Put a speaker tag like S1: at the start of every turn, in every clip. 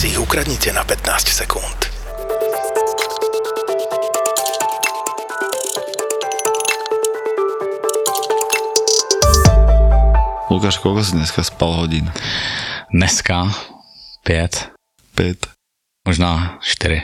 S1: si ich ukradnite na 15 sekúnd.
S2: Lukáš, koľko si dneska spal hodín?
S3: Dneska pět,
S2: 5.
S3: možná čtyři.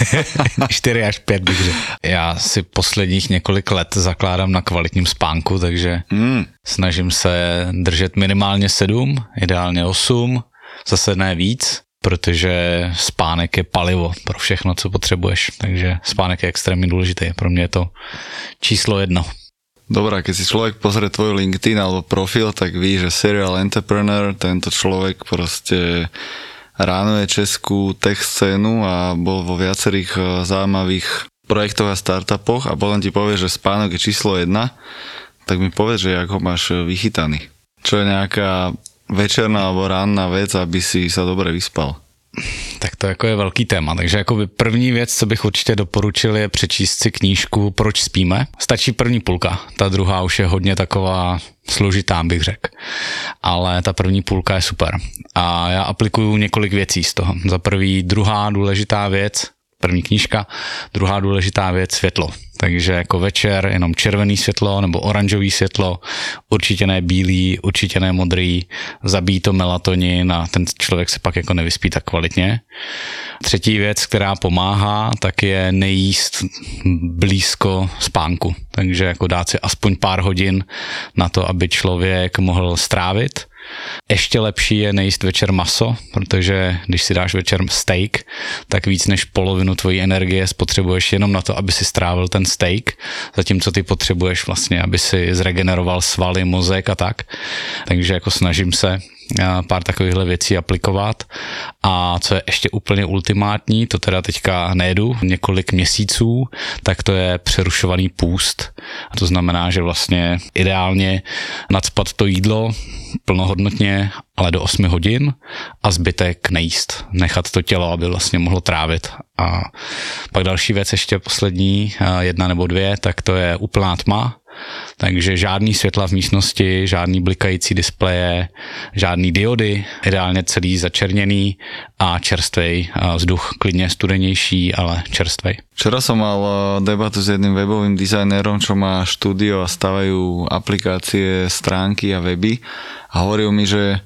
S3: čtyři až pět bych řekl. Já si posledních několik let zakládám na kvalitním spánku, takže
S2: Mm,
S3: snažím se držet minimálně sedm, ideálně osm, zase ne víc, protože spánek je palivo pro všechno, co potřebuješ. Takže spánek je extrémně důležitý. Pro mě je to číslo jedno.
S2: Dobrá, keď si človek pozrie tvoj LinkedIn alebo profil, tak ví, že serial entrepreneur, tento človek proste ránuje českú tech scénu a bol vo viacerých eh, zaujímavých projektoch a startupoch a potom ti povie, že spánok je číslo jedna, tak mi povedz, že jak ho máš eh, vychytaný. Čo je nejaká večerná alebo ranná vec, aby si sa dobre vyspal.
S3: Tak to jako je velký téma, takže jako první věc, co bych určitě doporučil, je přečíst si knížku Proč spíme. Stačí první půlka, ta druhá už je hodně taková složitá, bych řekl. Ale ta první půlka je super. A já aplikuju několik věcí z toho. Za prvý, druhá důležitá věc, první knížka, druhá důležitá věc, světlo. Takže jako večer jenom červený světlo nebo oranžový světlo, určitě ne bílý, určitě ne modrý, zabíjí to melatonin a ten člověk se pak jako nevyspí tak kvalitně. Třetí věc, která pomáhá, tak je nejíst blízko spánku. Takže jako dát si aspoň pár hodin na to, aby člověk mohl strávit. Ještě lepší je nejíst večer maso, protože když si dáš večer steak, tak víc než polovinu tvojí energie spotřebuješ jenom na to, aby si strávil ten steak, zatímco ty potřebuješ vlastně, aby si zregeneroval svaly, mozek a tak. Takže jako snažím se pár takovýchhle věcí aplikovat. A co je ještě úplně ultimátní, to teda teďka nejedu několik měsíců, tak to je přerušovaný půst. A to znamená, že vlastně ideálně nadspat to jídlo plnohodnotně, ale do 8 hodin a zbytek nejíst. Nechat to tělo, aby vlastně mohlo trávit. A pak další věc, ještě poslední, jedna nebo dvě, tak to je úplná tma, takže žádný světla v místnosti, žádný blikající displeje, žádný diody, ideálně celý začerněný a čerstvej vzduch, klidně studenější, ale čerstvej.
S2: Včera som mal eh, debatu s jedným webovým dizajnérom, čo má štúdio a stavajú aplikácie, stránky a weby a hovoril mi, že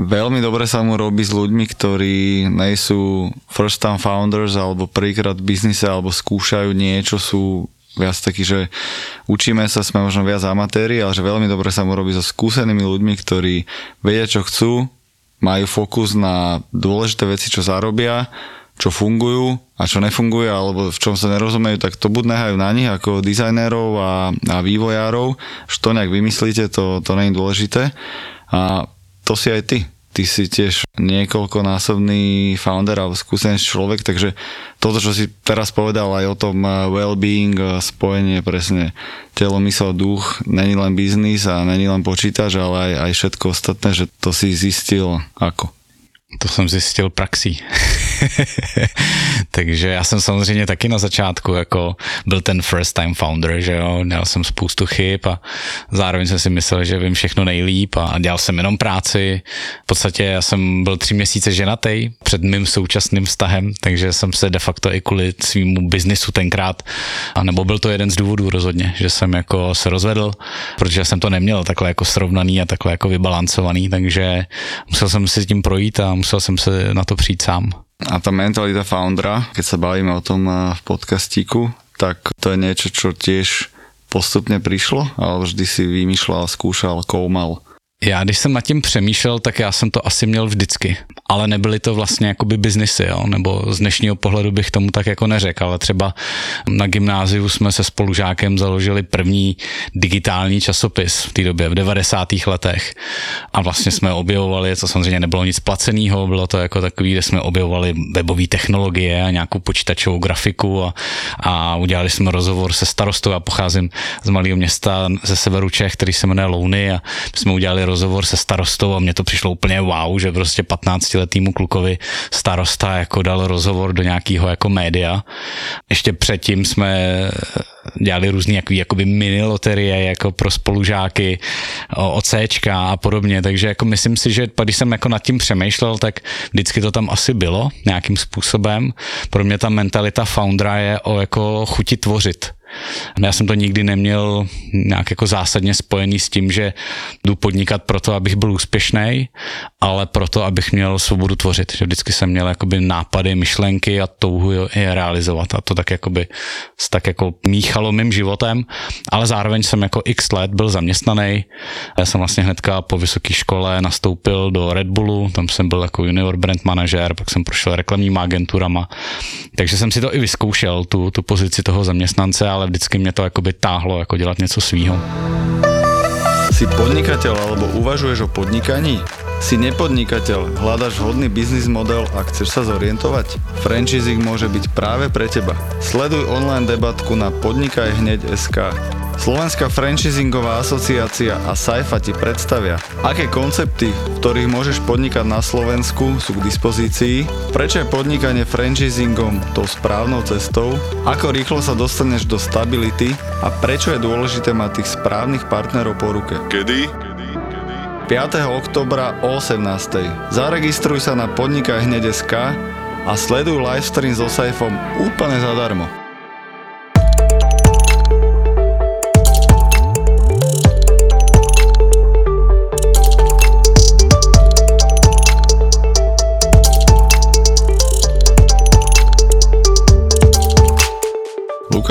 S2: veľmi dobre sa mu robí s ľuďmi, ktorí nejsú first time founders alebo prvýkrát v biznise alebo skúšajú niečo, sú viac takí, že učíme sa, sme možno viac amatéri, ale že veľmi dobre sa mu robí so skúsenými ľuďmi, ktorí vedia, čo chcú, majú fokus na dôležité veci, čo zarobia, čo fungujú a čo nefungujú, alebo v čom sa nerozumejú, tak to buď nehajú na nich ako dizajnérov a, a vývojárov, že to nejak vymyslíte, to, to je dôležité. A to si aj ty. Ty si tiež niekoľkonásobný founder alebo skúsený človek, takže toto, čo si teraz povedal aj o tom eh, well-being, eh, spojenie presne telo, mysel, duch, není len biznis a není len počítač, ale aj, aj všetko ostatné, že to si zistil ako.
S3: To jsem zjistil praxí. Takže já jsem samozřejmě taky na začátku jako byl ten first time founder, že jo, měl jsem spoustu chyb a zároveň jsem si myslel, že vím všechno nejlíp a dělal jsem jenom práci. V podstatě já jsem byl tři měsíce ženatý před mým současným vztahem, takže jsem se de facto i kvůli svýmu biznisu tenkrát, a nebo byl to jeden z důvodů rozhodně, že jsem jako se rozvedl, protože jsem to neměl takhle jako srovnaný a takhle jako vybalancovaný, takže musel jsem si tím projít a musel jsem se na to přijít sám.
S2: A tá mentalita foundera, keď sa bavíme o tom eh, v podcastíku, tak to je niečo, čo tiež postupne prišlo, ale vždy si vymýšľal, skúšal, koumal.
S3: Já když jsem nad tím přemýšlel, tak já jsem to asi měl vždycky. ale nebyly to vlastně jakoby biznisy, jo? nebo z dnešního pohledu bych tomu tak jako neřekl, ale třeba na gymnáziu jsme se spolužákem založili první digitální časopis v té době, v 90. letech a vlastně jsme objevovali, to samozřejmě nebylo nic placeného, bylo to jako takový, kde jsme objevovali webové technologie a nějakou počítačovou grafiku a, a udělali jsme rozhovor se starostou, já pocházím z malého města ze severu Čech, který se jmenuje Louny a jsme udělali rozhovor se starostou a mně to přišlo úplně wow, že prostě 15 letýmu klukovi starosta jako dal rozhovor do nějakého jako média. Ještě předtím jsme dělali různý jaký, jakoby mini loterie jako pro spolužáky o a podobně, takže jako myslím si, že když jsem jako nad tím přemýšlel, tak vždycky to tam asi bylo nějakým způsobem. Pro mě ta mentalita foundera je o jako chuti tvořit já jsem to nikdy neměl nějak jako zásadně spojený s tím, že jdu podnikat proto, abych byl úspěšný, ale proto, abych měl svobodu tvořit. Že vždycky jsem měl jakoby nápady, myšlenky a touhu je realizovat. A to tak jakoby tak jako míchalo mým životem, ale zároveň jsem jako x let byl zaměstnaný. Já jsem vlastně hnedka po vysoké škole nastoupil do Red Bullu, tam jsem byl jako junior brand manažer, pak jsem prošel reklamníma agenturama. Takže jsem si to i vyzkoušel, tu, tu pozici toho zaměstnance, ale vždycky mě to jakoby táhlo jako dělat něco svýho.
S2: Si podnikateľ alebo uvažuješ o podnikaní? Si nepodnikateľ, hľadaš vhodný biznis model a chceš sa zorientovať? Franchising môže byť práve pre teba. Sleduj online debatku na podnikajhneď.sk. Slovenská franchisingová asociácia a Saifa ti predstavia, aké koncepty, v ktorých môžeš podnikať na Slovensku, sú k dispozícii, prečo je podnikanie franchisingom tou správnou cestou, ako rýchlo sa dostaneš do stability a prečo je dôležité mať tých správnych partnerov po ruke. Kedy? 5. oktobra o 18. Zaregistruj sa na podnikajhneď.sk a sleduj livestream so Saifom úplne zadarmo.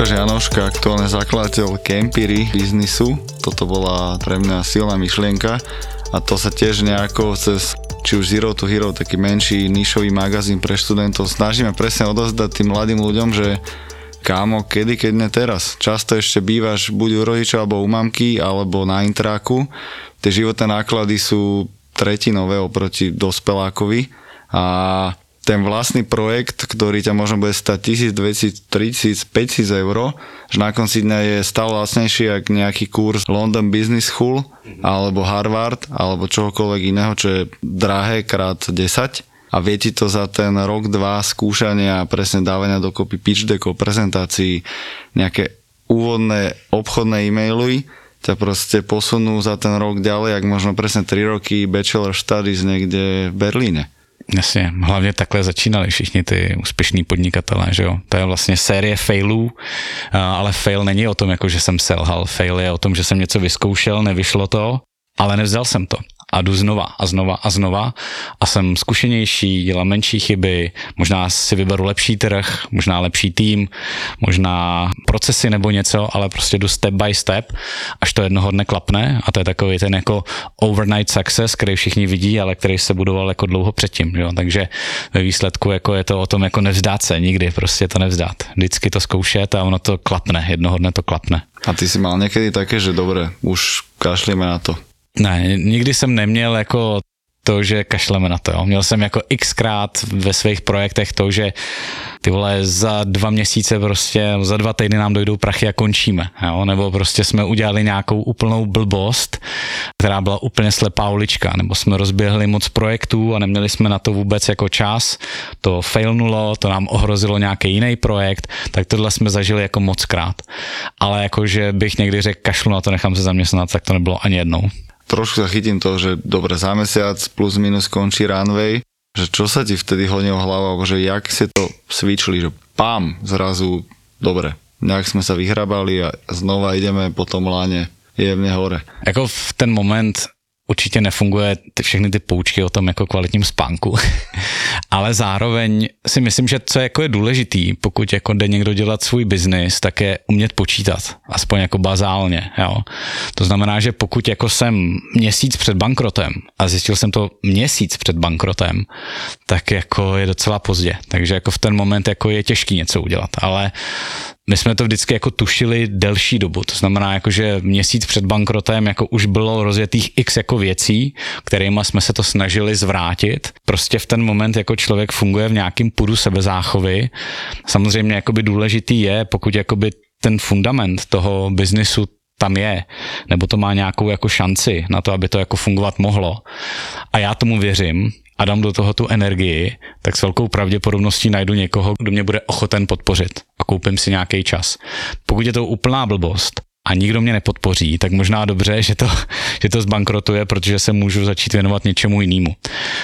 S2: Lukáš Janoška, aktuálne zakladateľ Kempiry biznisu. Toto bola pre mňa silná myšlienka a to sa tiež nejako cez či už Zero to Hero, taký menší nišový magazín pre študentov, snažíme presne odozdať tým mladým ľuďom, že kámo, kedy, keď ne teraz. Často ešte bývaš buď u rodiča alebo u mamky, alebo na intráku. Tie životné náklady sú tretinové oproti dospelákovi a ten vlastný projekt, ktorý ťa možno bude stať 1000, 2000, 3000, 5000 eur, že na konci dňa je stále lacnejší ako nejaký kurz London Business School alebo Harvard alebo čohokoľvek iného, čo je drahé krát 10 a vie ti to za ten rok, dva skúšania a presne dávania dokopy pitch deckov, prezentácií, nejaké úvodné obchodné e-maily, ťa proste posunú za ten rok ďalej, ak možno presne 3 roky Bachelor Studies niekde v Berlíne.
S3: Jasně, hlavně takhle začínali všichni ty úspěšní podnikatelé, že jo. To je vlastně série failů, ale fail není o tom, jako že jsem selhal. Fail je o tom, že jsem něco vyzkoušel, nevyšlo to, ale nevzal jsem to a jdu znova a znova a znova a jsem zkušenější, dělám menší chyby, možná si vyberu lepší trh, možná lepší tým, možná procesy nebo něco, ale prostě jdu step by step, až to jednoho dne klapne a to je takový ten jako overnight success, který všichni vidí, ale který se budoval jako dlouho předtím, jo? takže ve výsledku jako je to o tom jako nevzdát se, nikdy prostě to nevzdát. Vždycky to zkoušet a ono to klapne, jednoho dne to klapne.
S2: A ty si mal někdy také, že dobré, už kašlíme na to.
S3: Ne, nikdy jsem neměl jako to, že kašleme na to. Jo. Měl jsem jako xkrát ve svých projektech to, že ty vole, za dva měsíce prostě, za dva týdny nám dojdou prachy a končíme, jo? nebo prostě jsme udělali nějakou úplnou blbost, která byla úplně slepá ulička, nebo jsme rozběhli moc projektů a neměli jsme na to vůbec jako čas, to failnulo, to nám ohrozilo nějaký jiný projekt, tak tohle jsme zažili jako moc krát. Ale jakože bych někdy řekl, kašlu na to, nechám se zaměstnat, tak to nebylo ani jednou
S2: trošku sa chytím toho, že dobre, za mesiac plus minus končí runway, že čo sa ti vtedy hodilo hlava, alebo že jak si to switchli, že pám, zrazu, dobre, nejak sme sa vyhrabali a znova ideme po tom láne jemne hore.
S3: Jako v ten moment určitě nefunguje ty, všechny ty poučky o tom jako kvalitním spánku, ale zároveň si myslím, že co jako je důležitý, pokud jako jde někdo dělat svůj biznis, tak je umět počítat, aspoň jako bazálně, jo. To znamená, že pokud jako jsem měsíc před bankrotem a zjistil jsem to měsíc před bankrotem, tak jako je docela pozdě, takže jako v ten moment jako je těžký něco udělat, ale my jsme to vždycky jako tušili delší dobu, to znamená jako, že měsíc před bankrotem jako už bylo rozjetých x jako věcí, kterými jsme se to snažili zvrátit. Prostě v ten moment jako člověk funguje v nějakém půdu sebezáchovy. Samozřejmě jakoby důležitý je, pokud jakoby ten fundament toho biznisu tam je, nebo to má nějakou jako šanci na to, aby to jako fungovat mohlo. A já tomu věřím, a dám do toho tu energii, tak s velkou pravděpodobností najdu někoho, kdo mě bude ochoten podpořit a koupím si nějaký čas. Pokud je to úplná blbost, a nikdo mě nepodpoří, tak možná dobře, že to, že to zbankrotuje, protože se můžu začít věnovat něčemu jinému.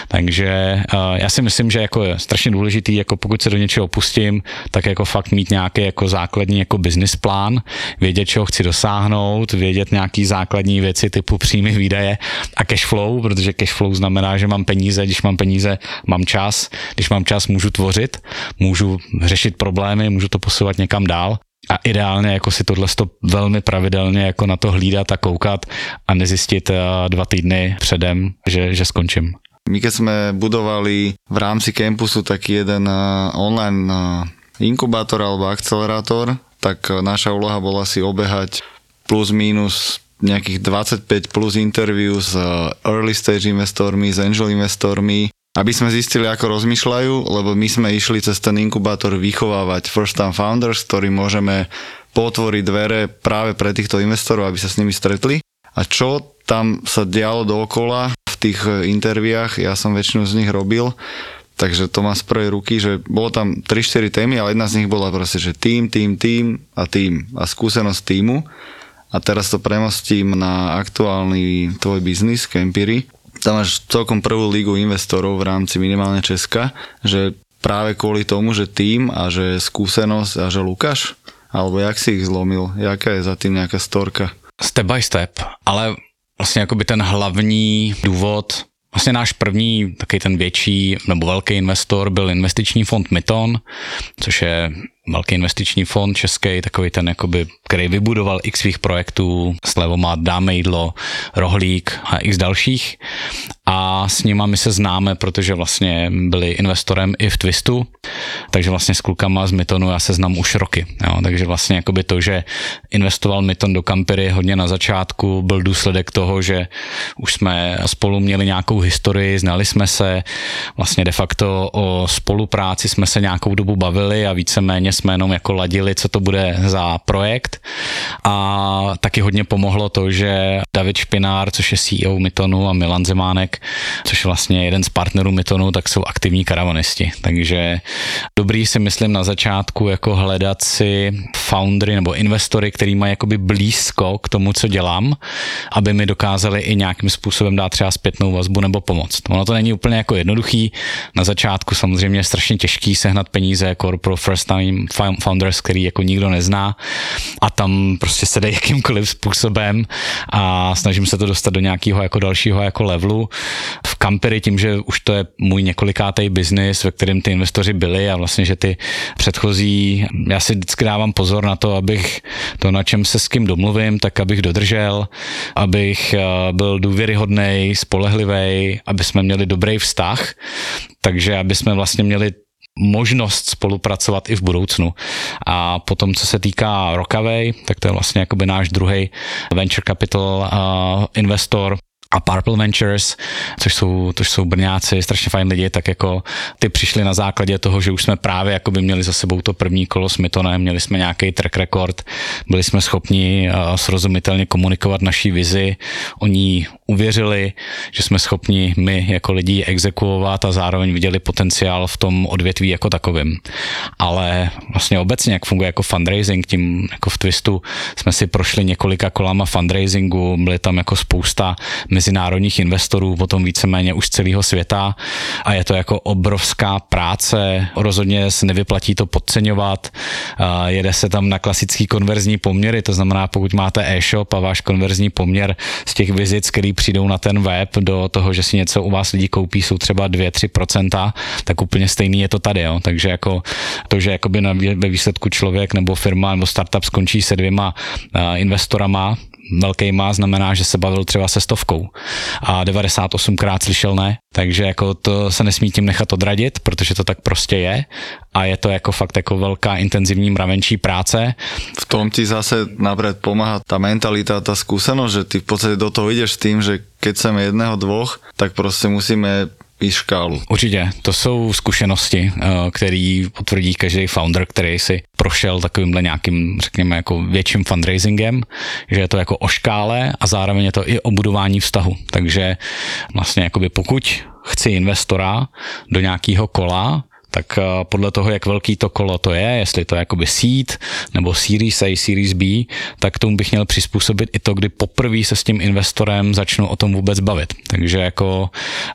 S3: Takže já si myslím, že jako je strašně důležitý, jako pokud se do něčeho opustím, tak jako fakt mít nějaký jako základní jako business plán, vědět, čeho chci dosáhnout, vědět nějaký základní věci typu příjmy, výdaje a cash flow, protože cash flow znamená, že mám peníze, když mám peníze, mám čas, když mám čas, můžu tvořit, můžu řešit problémy, můžu to posouvat někam dál a ideálně jako si tohle velmi pravidelně jako na to hlídat a koukat a nezjistit eh, dva týdny předem, že, že skončím.
S2: My keď sme budovali v rámci campusu taký jeden eh, online eh, inkubátor alebo akcelerátor, tak naša úloha bola si obehať plus minus nejakých 25 plus interview s early stage investormi, s angel investormi, aby sme zistili, ako rozmýšľajú, lebo my sme išli cez ten inkubátor vychovávať first time founders, ktorí môžeme potvoriť dvere práve pre týchto investorov, aby sa s nimi stretli. A čo tam sa dialo dookola v tých interviách, ja som väčšinu z nich robil, takže to má z prvej ruky, že bolo tam 3-4 témy, ale jedna z nich bola proste, že tým, tým, tým a tým a skúsenosť týmu. A teraz to premostím na aktuálny tvoj biznis, Campiry tam máš celkom prvú lígu investorov v rámci minimálne Česka, že práve kvôli tomu, že tým a že skúsenosť a že Lukáš? Alebo jak si ich zlomil? Jaká je za tým nejaká storka?
S3: Step by step, ale vlastně jakoby ten hlavní důvod, Vlastně náš první, taky ten větší nebo velký investor byl investiční fond Myton, což je velký investiční fond český, takový ten, jakoby, který vybudoval x svých projektů, Slevomat, Dáme jídlo, Rohlík a x dalších. A s nima my se známe, protože vlastně byli investorem i v Twistu, takže vlastně s klukama z Mytonu já se znám už roky. Jo. Takže vlastně jakoby to, že investoval Myton do Campery hodně na začátku, byl důsledek toho, že už jsme spolu měli nějakou historii, znali jsme se, vlastně de facto o spolupráci jsme se nějakou dobu bavili a víceméně jsme jenom jako ladili, co to bude za projekt. A taky hodně pomohlo to, že David Špinár, což je CEO Mytonu a Milan Zemánek, což je vlastně jeden z partnerů Mytonu, tak jsou aktivní karavanisti. Takže dobrý si myslím na začátku jako hledat si foundry nebo investory, který mají jakoby blízko k tomu, co dělám, aby mi dokázali i nějakým způsobem dát třeba zpětnou vazbu nebo pomoct. Ono to není úplně jako jednoduchý. Na začátku samozřejmě je strašně těžký sehnat peníze jako pro first time founders, který jako nikdo nezná a tam prostě se jde jakýmkoliv způsobem a snažím se to dostat do nějakého jako dalšího jako levelu. V Campery tím, že už to je můj několikátý biznis, ve kterém ty investoři byli a vlastně, že ty předchozí, já si vždycky dávám pozor na to, abych to, na čem se s kým domluvím, tak abych dodržel, abych eh, byl důvěryhodný, spolehlivý, aby jsme měli dobrý vztah, takže aby jsme vlastně měli možnost spolupracovat i v budoucnu. A potom, co se týká Rockaway, tak to je vlastně jakoby náš druhý venture capital uh, investor, a Purple Ventures, což jsou, což jsou brňáci, strašně fajn lidi, tak jako ty přišli na základě toho, že už jsme právě jako by měli za sebou to první kolo s Mytonem, měli jsme nějaký track record, byli jsme schopni uh, srozumitelně komunikovat naší vizi, oni uvěřili, že jsme schopni my jako lidi exekuovat a zároveň viděli potenciál v tom odvětví jako takovým. Ale vlastně obecně, jak funguje jako fundraising, tím jako v Twistu jsme si prošli několika kolama fundraisingu, byly tam jako spousta mezinárodních investorů, potom víceméně už z celého světa a je to jako obrovská práce, rozhodně se nevyplatí to podceňovat, jede se tam na klasický konverzní poměry, to znamená, pokud máte e-shop a váš konverzní poměr z těch vizit, který přijdou na ten web do toho, že si něco u vás lidi koupí, jsou třeba 2-3%, tak úplně stejný je to tady, jo. Takže jako to, že jakoby na, ve výsledku člověk nebo firma nebo startup skončí se dvěma uh, investorama, velkýma znamená, že se bavil třeba se stovkou a 98krát slyšel ne, takže jako to se nesmí tím nechat odradit, protože to tak prostě je a je to jako fakt jako velká intenzivní mravenčí práce.
S2: V tom ti zase napřed pomáhá ta mentalita, ta skúsenosť, že ty v podstate do toho ideš s tým, že keď chceme jedného, dvoch, tak prostě musíme i škálu.
S3: Určitě, to jsou zkušenosti, eh, který potvrdí každý founder, který si prošel takovýmhle nějakým, řekněme, jako větším fundraisingem, že je to jako o škále a zároveň je to i o budování vztahu. Takže vlastně jakoby pokud chci investora do nějakého kola, tak eh, podle toho, jak velký to kolo to je, jestli to je jakoby seed nebo Series A, Series B, tak tomu bych měl přizpůsobit i to, kdy poprvé se s tím investorem začnu o tom vůbec bavit. Takže jako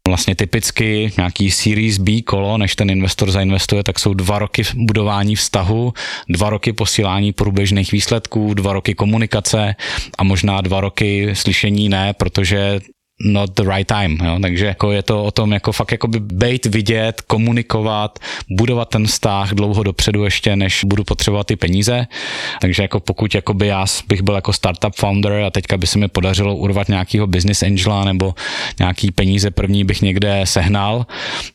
S3: vlastně typicky nějaký Series B kolo, než ten investor zainvestuje, tak jsou dva roky budování vztahu, dva roky posílání průběžných výsledků, dva roky komunikace a možná dva roky slyšení ne, protože not the right time, jo? takže jako je to o tom jako fakt jako by bejt vidět, komunikovat, budovat ten vztah dlouho dopředu ještě, než budu potřebovat ty peníze, takže jako pokud jako by já bych byl jako startup founder a teďka by se mi podařilo urvat nějakýho business angela nebo nějaký peníze první bych někde sehnal,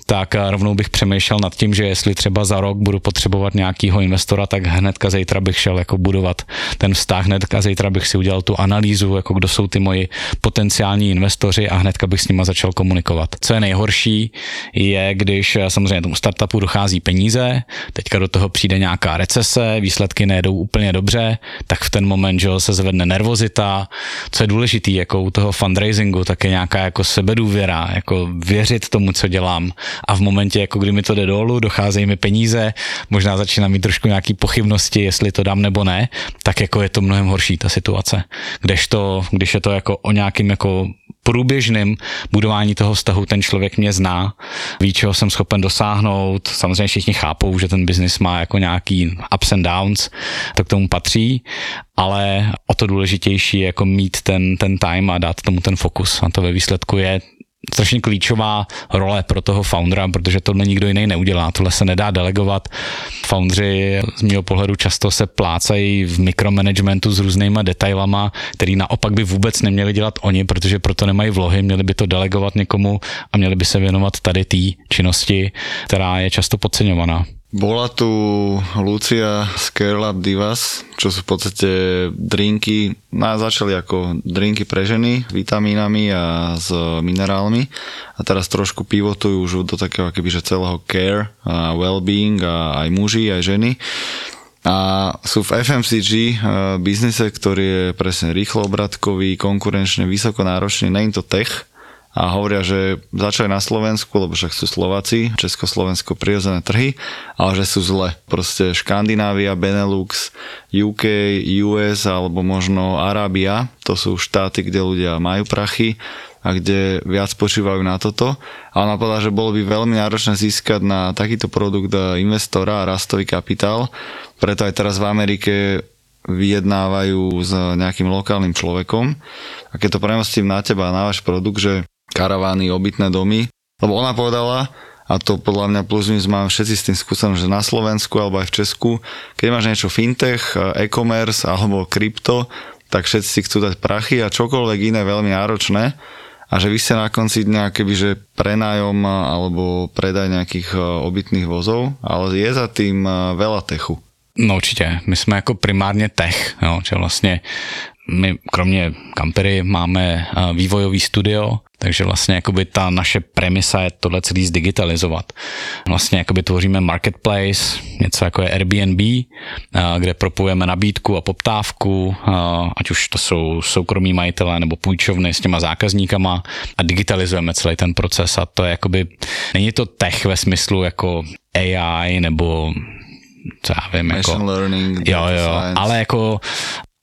S3: tak rovnou bych přemýšlel nad tím, že jestli třeba za rok budu potřebovat nějakýho investora, tak hnedka zítra bych šel jako budovat ten vztah, hnedka zítra bych si udělal tu analýzu, jako kdo jsou ty moji potenciální investoři, investoři a hnedka bych s nima začal komunikovat. Co je nejhorší, je, když eh, samozřejmě tomu startupu dochází peníze, teďka do toho přijde nějaká recese, výsledky nejdou úplně dobře, tak v ten moment, že se zvedne nervozita. Co je důležitý, jako u toho fundraisingu, tak je nějaká jako sebedůvěra, jako věřit tomu, co dělám. A v momentě, jako kdy mi to jde dolů, docházejí mi peníze, možná začínám mít trošku nějaký pochybnosti, jestli to dám nebo ne, tak jako je to mnohem horší ta situace. Kdežto, když je to jako o nějakým jako průběžným budování toho vztahu ten člověk mě zná, ví, čeho jsem schopen dosáhnout. Samozřejmě všichni chápou, že ten biznis má jako nějaký ups and downs, to k tomu patří, ale o to důležitější je jako mít ten, ten time a dát tomu ten fokus. A to ve výsledku je strašně klíčová role pro toho foundera, protože to nikdo jiný neudělá. Tohle se nedá delegovat. Foundři z mého pohledu často se plácají v mikromanagementu s různýma detailama, který naopak by vůbec neměli dělat oni, protože proto nemají vlohy, měli by to delegovat někomu a měli by se věnovat tady té činnosti, která je často podceňovaná.
S2: Bola tu Lucia z Lab Divas, čo sú v podstate drinky, no začali ako drinky pre ženy s vitamínami a s minerálmi. A teraz trošku pivotujú už do takého akoby, že celého care a well-being a aj muži, aj ženy. A sú v FMCG uh, biznise, ktorý je presne rýchlo obratkový, konkurenčne vysoko náročný, není to tech, a hovoria, že začali na Slovensku, lebo však sú Slováci, Československo prirodzené trhy, ale že sú zle. Proste Škandinávia, Benelux, UK, US alebo možno Arábia, to sú štáty, kde ľudia majú prachy a kde viac počívajú na toto. A ona povedala, že bolo by veľmi náročné získať na takýto produkt investora a rastový kapitál, preto aj teraz v Amerike vyjednávajú s nejakým lokálnym človekom. A keď to premostím na teba, na váš produkt, že karavány, obytné domy. Lebo ona povedala, a to podľa mňa plus minus máme všetci s tým skúsenosť, že na Slovensku alebo aj v Česku, keď máš niečo fintech, e-commerce alebo krypto, tak všetci chcú dať prachy a čokoľvek iné veľmi náročné a že vy ste na konci dňa kebyže prenájom alebo predaj nejakých e, obytných vozov, ale je za tým e, veľa techu.
S3: No určitě, my jsme jako primárně tech, jo, že vlastně my kromě kampery máme vývojový studio, takže vlastně jakoby ta naše premisa je tohle celý zdigitalizovat. Vlastně jakoby tvoříme marketplace, něco jako je Airbnb, kde propujeme nabídku a poptávku, ať už to jsou soukromí majitelé nebo půjčovny s těma zákazníkama a digitalizujeme celý ten proces a to je jakoby, není to tech ve smyslu jako AI nebo co já vím,
S2: jako, learning,
S3: jo, jo, science. ale jako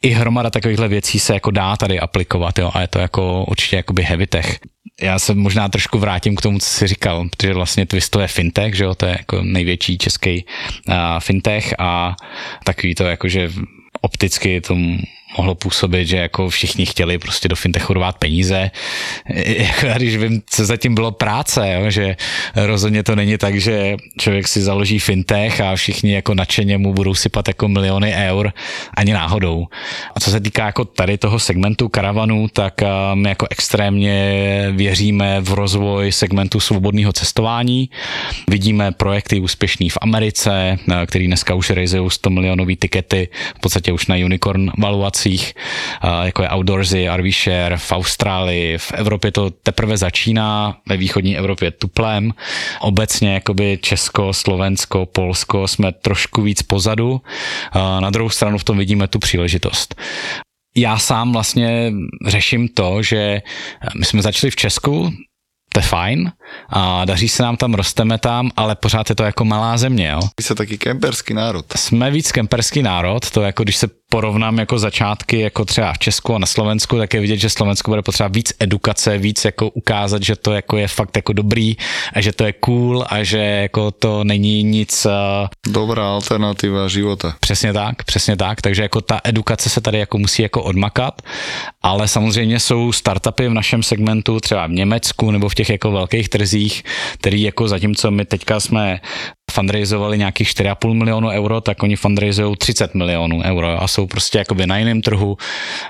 S3: i hromada takovýchhle věcí se jako dá tady aplikovat, jo, a je to jako určitě jakoby heavy tech. Já se možná trošku vrátím k tomu, co jsi říkal, protože vlastně Twisto je fintech, že jo, to je jako největší český uh, fintech a takový to jako, že opticky to mohlo působit, že jako všichni chtěli prostě do fintechu dát peníze. Jako já když vím, co zatím bylo práce, jo, že rozhodně to není tak, že člověk si založí fintech a všichni jako nadšeně mu budou sypat jako miliony eur, ani náhodou. A co se týká jako tady toho segmentu karavanů, tak my jako extrémně věříme v rozvoj segmentu svobodného cestování. Vidíme projekty úspěšný v Americe, který dneska už rejzují 100 milionový tikety, v podstatě už na unicorn valuacích, jako je Outdoorsy, RV Share, v Austrálii, v Evropě to teprve začíná, ve východní Evropě tuplem. Obecně jakoby Česko, Slovensko, Polsko jsme trošku víc pozadu. Na druhou stranu v tom vidíme tu příležitost já sám vlastně řeším to, že my jsme začali v Česku, to je fajn a daří se nám tam, rosteme tam, ale pořád je to jako malá země, jo.
S2: Vy jste taky kemperský národ.
S3: Jsme víc kemperský národ, to jako když se porovnám jako začátky jako třeba v Česku a na Slovensku, tak je vidět, že Slovensko bude potřebovat víc edukace, víc jako ukázat, že to jako je fakt jako dobrý a že to je cool a že jako to není nic... Uh...
S2: Dobrá alternativa života.
S3: Přesně tak, přesně tak, takže jako ta edukace se tady jako musí jako odmakat, ale samozřejmě jsou startupy v našem segmentu, třeba v Německu nebo v těch jako velkých trzích, který jako zatímco my teďka jsme fundraizovali nějakých 4,5 milionu euro, tak oni fundraizují 30 milionů euro a jsou prostě jakoby na jiném trhu,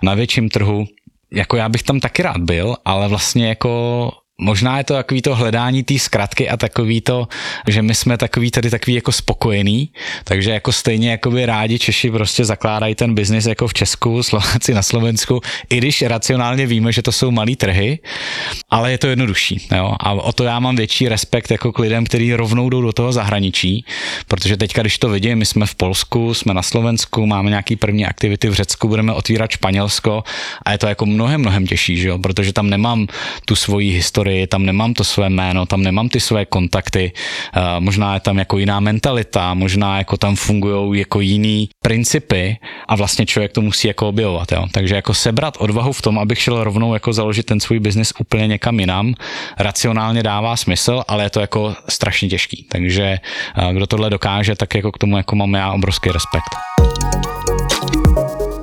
S3: na větším trhu. Jako já bych tam taky rád byl, ale vlastně jako Možná je to takový to hledání té zkratky a takový to, že my jsme takový tady takový jako spokojení, takže jako stejně jako by rádi Češi prostě zakládají ten biznis jako v Česku, Slováci na Slovensku, i když racionálně víme, že to jsou malý trhy, ale je to jednodušší. Jo? A o to já mám větší respekt jako k lidem, kteří rovnou jdou do toho zahraničí, protože teďka, když to vidím, my jsme v Polsku, jsme na Slovensku, máme nějaký první aktivity v Řecku, budeme otvírat Španělsko a je to jako mnohem, mnohem těžší, že jo? protože tam nemám tu svoji historii historii, tam nemám to své jméno, tam nemám ty své kontakty, možná je tam jako jiná mentalita, možná jako tam fungují jako jiný principy a vlastně člověk to musí jako objevovat, jo. Takže jako sebrat odvahu v tom, abych šel rovnou jako založit ten svůj biznis úplně někam jinam, racionálně dává smysl, ale je to jako strašně těžký. Takže kdo tohle dokáže, tak jako k tomu jako mám já obrovský respekt.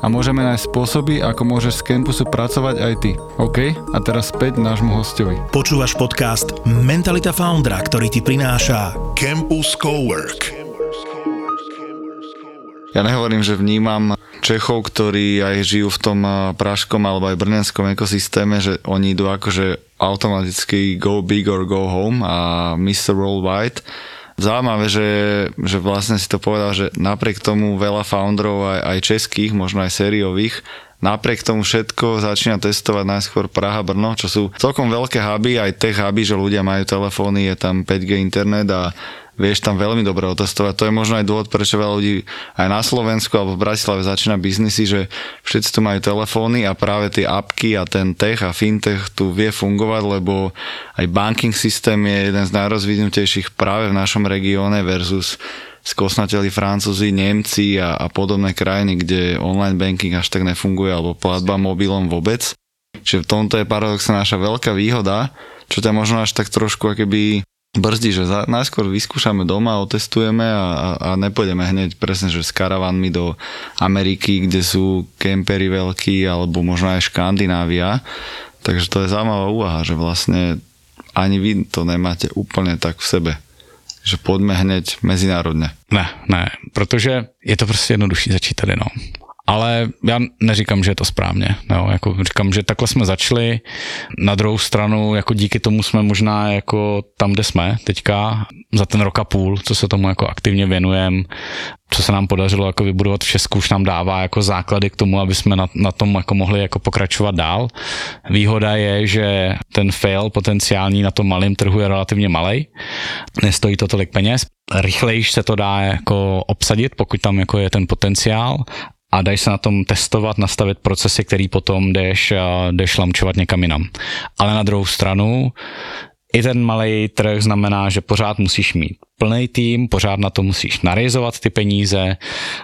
S2: a môžeme nájsť spôsoby, ako môžeš z campusu pracovať aj ty. OK? A teraz späť nášmu hostovi.
S1: Počúvaš podcast Mentalita Foundra, ktorý ti prináša Campus Cowork.
S2: Ja nehovorím, že vnímam Čechov, ktorí aj žijú v tom pražskom alebo aj brnenskom ekosystéme, že oni idú akože automaticky go big or go home a Mr. Worldwide zaujímavé, že, že vlastne si to povedal, že napriek tomu veľa founderov aj, aj českých, možno aj sériových, napriek tomu všetko začína testovať najskôr Praha, Brno, čo sú celkom veľké huby, aj tech huby, že ľudia majú telefóny, je tam 5G internet a vieš tam veľmi dobre otestovať. To je možno aj dôvod, prečo veľa ľudí aj na Slovensku alebo v Bratislave začína biznisy, že všetci tu majú telefóny a práve tie apky a ten tech a fintech tu vie fungovať, lebo aj banking systém je jeden z najrozvinutejších práve v našom regióne versus skosnateli Francúzi, Nemci a, a podobné krajiny, kde online banking až tak nefunguje alebo platba mobilom vôbec. Čiže v tomto je paradoxne naša veľká výhoda, čo ťa možno až tak trošku akoby brzdí, že za, najskôr vyskúšame doma, otestujeme a, a, nepôjdeme hneď presne, že s karavanmi do Ameriky, kde sú kempery veľkí, alebo možno aj Škandinávia. Takže to je zaujímavá úvaha, že vlastne ani vy to nemáte úplne tak v sebe. Že poďme hneď mezinárodne.
S3: Ne, ne, protože je to prostě jednodušší začít tady, no ale já neříkám, že je to správně. Jo, jako říkám, že takhle jsme začali. Na druhou stranu, jako díky tomu jsme možná jako tam, kde jsme teďka, za ten rok a půl, co se tomu jako aktivně věnujeme, co se nám podařilo jako vybudovat v Česku, už nám dává jako základy k tomu, aby jsme na, na tom jako mohli jako pokračovat dál. Výhoda je, že ten fail potenciální na tom malém trhu je relativně malý, nestojí to tolik peněz, rychleji se to dá jako obsadit, pokud tam jako je ten potenciál a dají se na tom testovat, nastavit procesy, který potom jdeš, jdeš lamčovat někam jinam. Ale na druhou stranu, i ten malý trh znamená, že pořád musíš mít plný tým, pořád na to musíš narizovat ty peníze,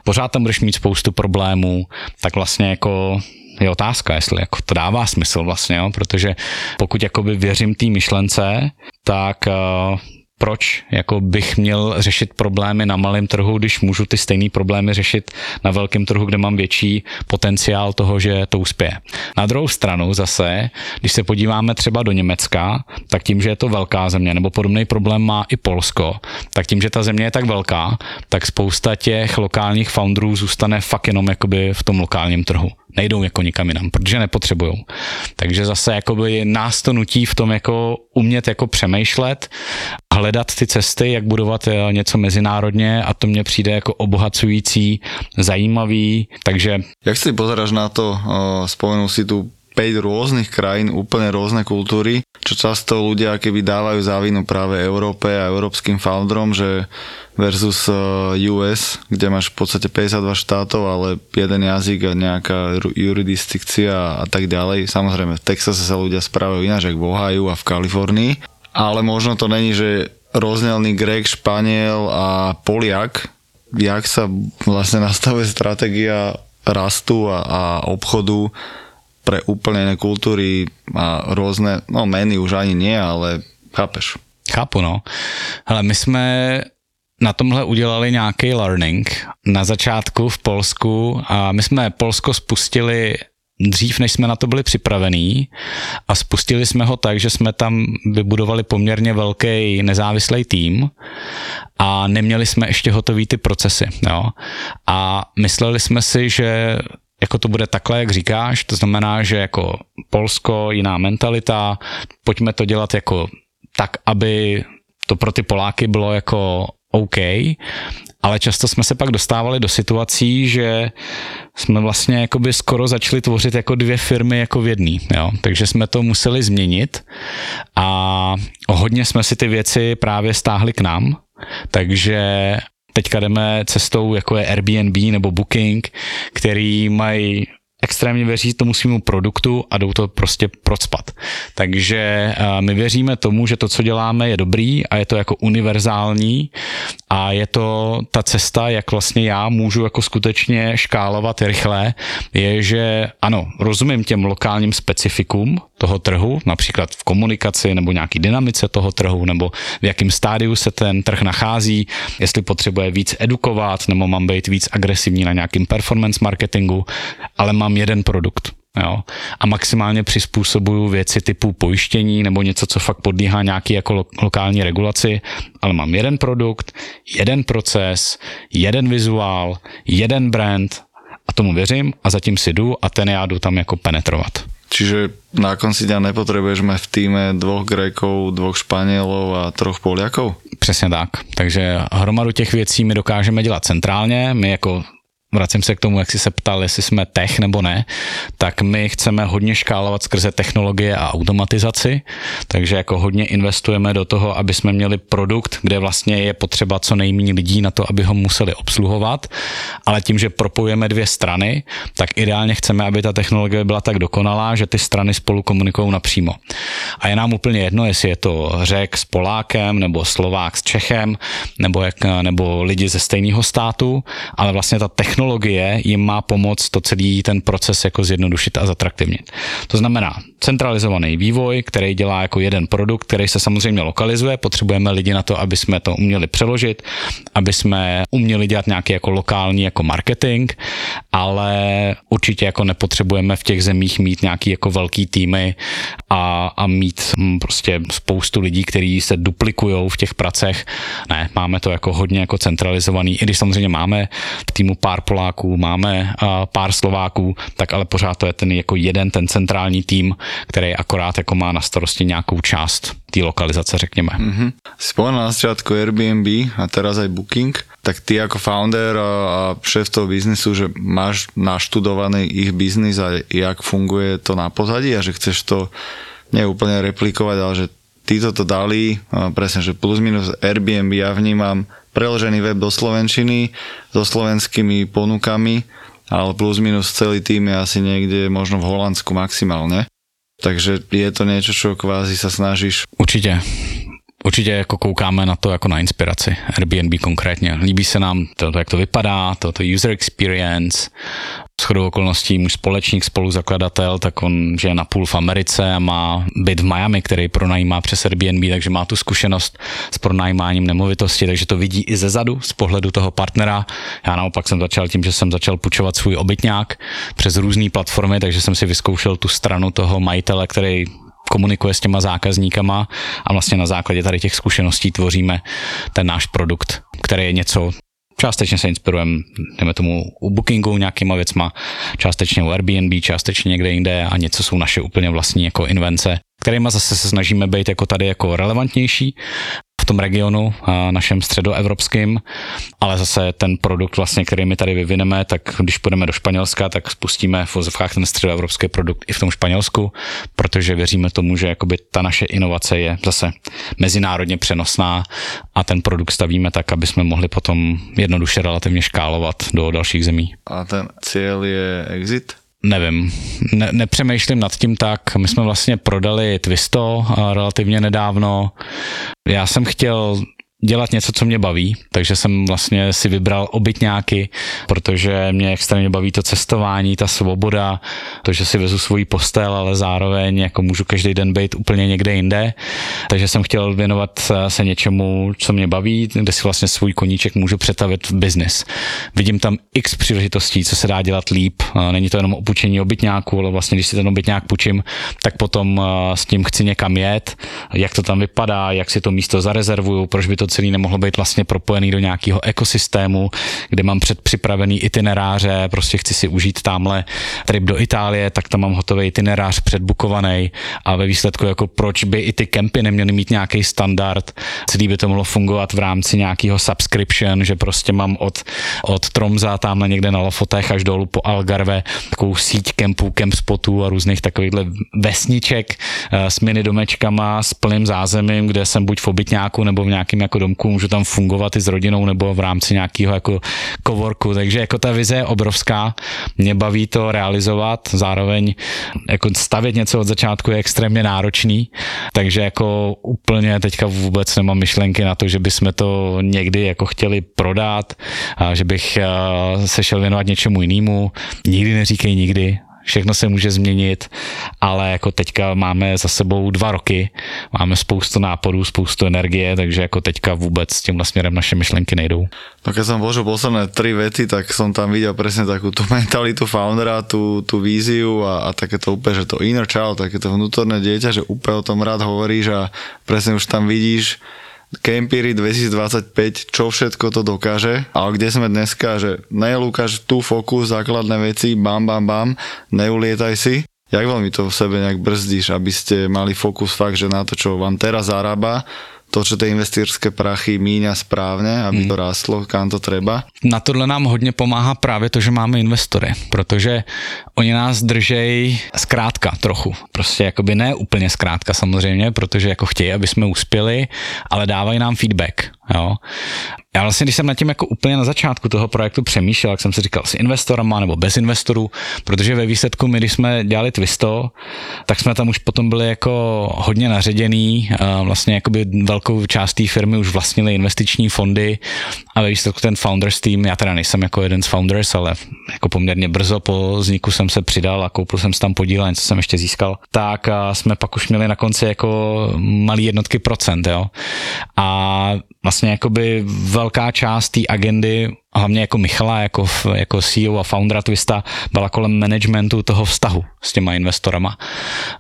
S3: pořád tam budeš mít spoustu problémů, tak vlastně jako je otázka, jestli jako to dává smysl vlastně, jo? protože pokud jakoby věřím té myšlence, tak uh, proč jako bych měl řešit problémy na malém trhu, když můžu ty stejné problémy řešit na velkém trhu, kde mám větší potenciál toho, že to uspěje. Na druhou stranu zase, když se podíváme třeba do Německa, tak tím, že je to velká země, nebo podobný problém má i Polsko, tak tím, že ta země je tak velká, tak spousta těch lokálních founderů zůstane fakt jenom jakoby v tom lokálním trhu nejdou jako nikam jinam, protože nepotřebují. Takže zase jakoby nás to nutí v tom jako umět jako přemýšlet, hledat ty cesty, jak budovat eh, něco mezinárodně a to mně přijde jako obohacující, zajímavý, takže...
S2: Jak si pozeráš na to, eh, spomenul si tu 5 rôznych krajín, úplne rôzne kultúry, čo často ľudia keby dávajú závinu práve Európe a európskym founderom, že versus eh, US, kde máš v podstate 52 štátov, ale jeden jazyk a nejaká jurisdikcia a tak ďalej. Samozrejme, v Texase sa ľudia správajú ináč, ako v Ohio a v Kalifornii, ale možno to není, že rozdielný Grek, Španiel a Poliak, jak sa vlastne nastavuje stratégia rastu a, a obchodu pre úplne iné kultúry a rôzne, no meny už ani nie, ale chápeš.
S3: Chápu, no. Ale my jsme na tomhle udělali nějaký learning na začátku v Polsku a my jsme Polsko spustili dřív, než jsme na to byli připravení a spustili jsme ho tak, že jsme tam vybudovali poměrně velký nezávislý tým a neměli jsme ještě hotový ty procesy. Jo. A mysleli jsme si, že jako to bude takhle, jak říkáš, to znamená, že jako Polsko, jiná mentalita, pojďme to dělat jako tak, aby to pro ty Poláky bylo jako OK, ale často jsme se pak dostávali do situací, že jsme vlastně jakoby skoro začali tvořit jako dvě firmy jako v jedný, jo? takže jsme to museli změnit a hodně jsme si ty věci právě stáhli k nám, takže teďka jdeme cestou, jako je Airbnb nebo Booking, který mají extrémně věří tomu svýmu produktu a jdou to prostě procpat. Takže eh, my věříme tomu, že to, co děláme, je dobrý a je to jako univerzální a je to ta cesta, jak vlastně já můžu jako skutečně škálovat rychle, je, že ano, rozumím těm lokálním specifikům toho trhu, například v komunikaci nebo nějaký dynamice toho trhu, nebo v jakém stádiu se ten trh nachází, jestli potřebuje víc edukovat, nebo mám být víc agresivní na nějakým performance marketingu, ale mám jeden produkt. Jo? A maximálně přizpůsobuju věci typu pojištění nebo něco, co fakt podlíhá nějaký jako lo- lokální regulaci, ale mám jeden produkt, jeden proces, jeden vizuál, jeden brand a tomu věřím a zatím si jdu a ten já jdu tam jako penetrovat.
S2: Čiže na konci dňa nepotrebuješ mať v týme dvoch Grékov, dvoch Španělů a troch Poliakov?
S3: Přesně tak. Takže hromadu těch věcí my dokážeme dělat centrálně. My jako vracím se k tomu, jak jsi se ptal, jestli jsme tech nebo ne, tak my chceme hodně škálovat skrze technologie a automatizaci, takže jako hodně investujeme do toho, aby jsme měli produkt, kde vlastně je potřeba co nejméně lidí na to, aby ho museli obsluhovat, ale tím, že propojujeme dvě strany, tak ideálně chceme, aby ta technologie byla tak dokonalá, že ty strany spolu komunikují napřímo. A je nám úplně jedno, jestli je to Řek s Polákem, nebo Slovák s Čechem, nebo, jak, nebo lidi ze stejného státu, ale vlastně ta technologie technologie jim má pomoct to celý ten proces jako zjednodušit a zatraktivnit. To znamená centralizovaný vývoj, který dělá jako jeden produkt, který se samozřejmě lokalizuje, potřebujeme lidi na to, aby jsme to uměli přeložit, aby jsme uměli dělat nějaký jako lokální jako marketing, ale určitě jako nepotřebujeme v těch zemích mít nějaký jako velký týmy a, a mít hm, prostě spoustu lidí, kteří se duplikují v těch pracech. Ne, máme to jako hodně jako centralizovaný, i když samozřejmě máme v týmu pár Poláků, máme pár Slováků, tak ale pořád to je ten jako jeden, ten centrální tým, který akorát jako má na starosti nějakou část té lokalizace, řekněme. Mm-hmm.
S2: Spomenul na začátku Airbnb a teraz aj Booking, tak ty jako founder a šéf toho biznisu, že máš naštudovaný ich biznis a jak funguje to na pozadí a že chceš to neúplne replikovať, ale že títo to dali, presne, že plus minus Airbnb ja vnímam preložený web do slovenčiny so slovenskými ponukami ale plus minus celý tým je asi niekde možno v Holandsku maximálne. Takže je to niečo, čo kvázi sa snažíš...
S3: Určitě. Určitě jako koukáme na to jako na inspiraci, Airbnb konkrétně. Líbí se nám to, jak to vypadá, to, to user experience, shodou okolností můj společník, spoluzakladatel, tak on žije na půl v Americe a má byt v Miami, který pronajímá přes Airbnb, takže má tu zkušenost s pronajímáním nemovitosti, takže to vidí i ze zadu, z pohledu toho partnera. Já naopak jsem začal tím, že jsem začal půjčovat svůj obytňák přes různé platformy, takže jsem si vyzkoušel tu stranu toho majitele, který komunikuje s těma zákazníkama a vlastně na základě tady těch zkušeností tvoříme ten náš produkt, který je něco, částečně se inspirujeme, dejme tomu u Bookingu nějakýma věcma, částečně u Airbnb, částečně někde jinde a něco jsou naše úplně vlastní jako invence, kterými zase se snažíme být jako tady jako relevantnější tom regionu, našem středoevropském, ale zase ten produkt vlastně, který my tady vyvineme, tak když půjdeme do Španělska, tak spustíme v vozovkách ten středoevropský produkt i v tom Španělsku, protože věříme tomu, že jakoby ta naše inovace je zase mezinárodně přenosná a ten produkt stavíme tak, aby jsme mohli potom jednoduše relativně škálovat do dalších zemí.
S2: A ten cíl je exit?
S3: Nevím, ne, nepřemýšlím nad tím tak. My jsme vlastně prodali Twisto relativně nedávno. Já jsem chtěl dělat něco, co mě baví, takže jsem vlastně si vybral obytňáky, protože mě extrémně baví to cestování, ta svoboda, to, že si vezu svůj postel, ale zároveň jako můžu každý den být úplně někde jinde, takže jsem chtěl věnovat se něčemu, co mě baví, kde si vlastně svůj koníček můžu přetavit v biznis. Vidím tam x příležitostí, co se dá dělat líp, není to jenom o půjčení obytňáku, ale vlastně když si ten obytňák půjčím, tak potom s tím chci někam jet, jak to tam vypadá, jak si to místo zarezervuju, proč by to celý nemohlo být vlastně propojený do nějakého ekosystému, kde mám předpřipravený itineráře, prostě chci si užít tamhle trip do Itálie, tak tam mám hotový itinerář předbukovaný a ve výsledku jako proč by i ty kempy neměly mít nějaký standard, celý by to mohlo fungovat v rámci nějakého subscription, že prostě mám od, od Tromza tamhle někde na Lofotech až dolů po Algarve takovou síť kempů, kemp spotů a různých takovýchhle vesniček eh, s mini domečkama, s plným zázemím, kde jsem buď v obytňáku nebo v nějakém jako domku, můžu tam fungovat i s rodinou nebo v rámci nějakého jako coworku, takže jako ta vize je obrovská, mě baví to realizovat, zároveň jako stavět něco od začátku je extrémně náročný, takže jako úplně teďka vůbec nemám myšlenky na to, že bychom to někdy jako chtěli prodat, a že bych se šel věnovat něčemu jinému, nikdy neříkej nikdy, všechno se může změnit, ale jako teďka máme za sebou dva roky, máme spoustu nápadů, spoustu energie, takže jako teďka vůbec s tímhle směrem naše myšlenky nejdou.
S2: No keď som vložil posledné tri vety, tak som tam videl presne takú tú mentalitu foundera, tú, tú víziu a, a takéto úplne, že to inner child, takéto vnútorné dieťa, že úplne o tom rád hovoríš a presne už tam vidíš, Kempiry 2025, čo všetko to dokáže, ale kde sme dneska, že nelúkaš tu fokus, základné veci, bam, bam, bam, neulietaj si. Jak veľmi to v sebe nejak brzdíš, aby ste mali fokus fakt, že na to, čo vám teraz zarába, to, čo tie investírské prachy míňa správně, aby hmm. to rástlo, kam to treba.
S3: Na tohle nám hodně pomáhá právě to, že máme investory, protože oni nás držej zkrátka trochu. Prostě jakoby ne úplně zkrátka samozřejmě, protože jako chtějí, aby jsme uspěli, ale dávají nám feedback. Jo. Já vlastně, když jsem nad tím jako úplně na začátku toho projektu přemýšlel, jak jsem si říkal, s investorama nebo bez investorů, protože ve výsledku my, když jsme dělali Twisto, tak jsme tam už potom byli jako hodně naředěný, vlastně jakoby velkou část té firmy už vlastnili investiční fondy a ve výsledku ten founders team, já teda nejsem jako jeden z founders, ale jako poměrně brzo po vzniku jsem se přidal a koupil jsem si tam podíl a něco jsem ještě získal, tak jsme pak už měli na konci jako malý jednotky procent, jo. A vlastně jakoby velká část té agendy hlavně jako Michala, jako, jako CEO a foundera Twista, byla kolem managementu toho vztahu s těma investorama.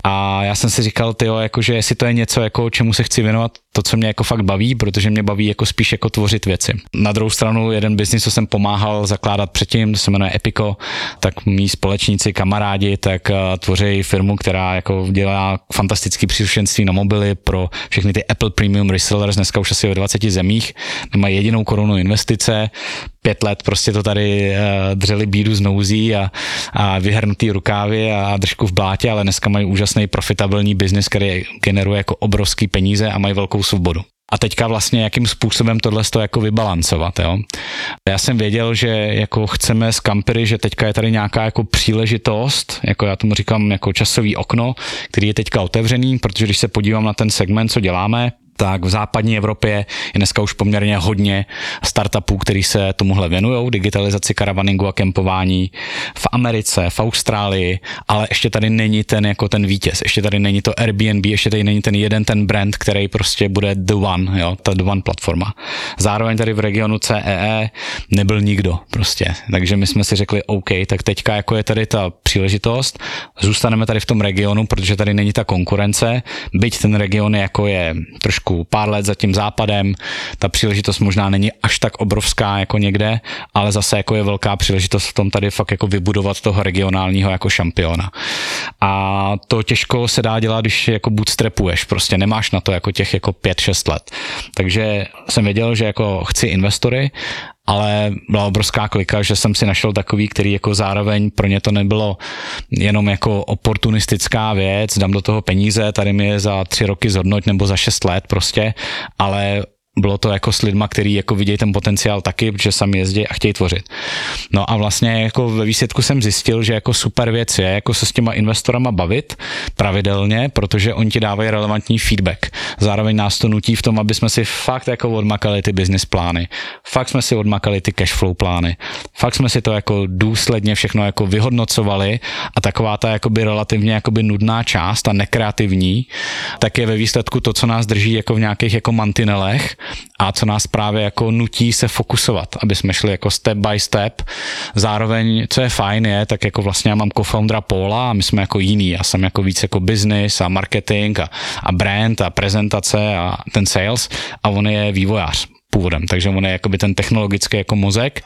S3: A já jsem si říkal, tyjo, jako, že jestli to je něco, jako, čemu se chci věnovat, to, co mě jako fakt baví, protože mě baví jako spíš jako tvořit věci. Na druhou stranu jeden biznis, co jsem pomáhal zakládat předtím, to se jmenuje Epico, tak mý společníci, kamarádi, tak uh, tvoří firmu, která jako dělá fantastické příslušenství na mobily pro všechny ty Apple Premium Resellers, dneska už asi ve 20 zemích, nemají jedinou korunu investice, pět let prostě to tady uh, dřeli bídu z nouzí a, a vyhrnutý rukávy a držku v blátě, ale dneska mají úžasný profitabilní biznis, který generuje jako obrovský peníze a mají velkou svobodu. a teďka vlastně jakým způsobem tohle to jako vybalancovat, jo. Já jsem věděl, že jako chceme z Campery, že teďka je tady nějaká jako příležitost, jako já tomu říkám jako časový okno, který je teďka otevřený, protože když se podívám na ten segment, co děláme, tak v západní Evropě je dneska už poměrně hodně startupů, který se tomuhle věnují, digitalizaci karavaningu a kempování v Americe, v Austrálii, ale ještě tady není ten jako ten vítěz, ještě tady není to Airbnb, ještě tady není ten jeden ten brand, který prostě bude the one, jo, ta the one platforma. Zároveň tady v regionu CEE e nebyl nikdo prostě, takže my jsme si řekli OK, tak teďka jako je tady ta příležitost, zůstaneme tady v tom regionu, protože tady není ta konkurence, byť ten region jako je trošku trošku pár let za tím západem, ta příležitost možná není až tak obrovská jako někde, ale zase jako je velká příležitost v tom tady fakt jako vybudovat toho regionálního jako šampiona. A to těžko se dá dělat, když jako bootstrapuješ, prostě nemáš na to jako těch jako 5-6 let. Takže jsem věděl, že jako chci investory ale byla obrovská klika, že jsem si našel takový, který jako zároveň pro ně to nebylo jenom jako oportunistická věc, dám do toho peníze, tady mi je za tři roky zhodnoť nebo za šest let prostě, ale bylo to jako s lidma, který jako vidějí ten potenciál taky, protože sami jezdí a chtějí tvořit. No a vlastně jako ve výsledku jsem zjistil, že jako super věc je jako se s těma investorama bavit pravidelně, protože oni ti dávají relevantní feedback. Zároveň nás to nutí v tom, aby jsme si fakt jako odmakali ty business plány. Fakt jsme si odmakali ty cash flow plány. Fakt jsme si to jako důsledně všechno jako vyhodnocovali a taková ta jakoby relativně jakoby nudná část a nekreativní, tak je ve výsledku to, co nás drží jako v nějakých jako mantinelech a co nás právě jako nutí se fokusovat, aby jsme šli jako step by step. Zároveň, co je fajn je, tak jako vlastně já mám co-foundera Paula a my jsme jako jiný. Já jsem jako víc jako business a marketing a, a brand a prezentace a ten sales a on je vývojář původem, takže on je jakoby ten technologický jako mozek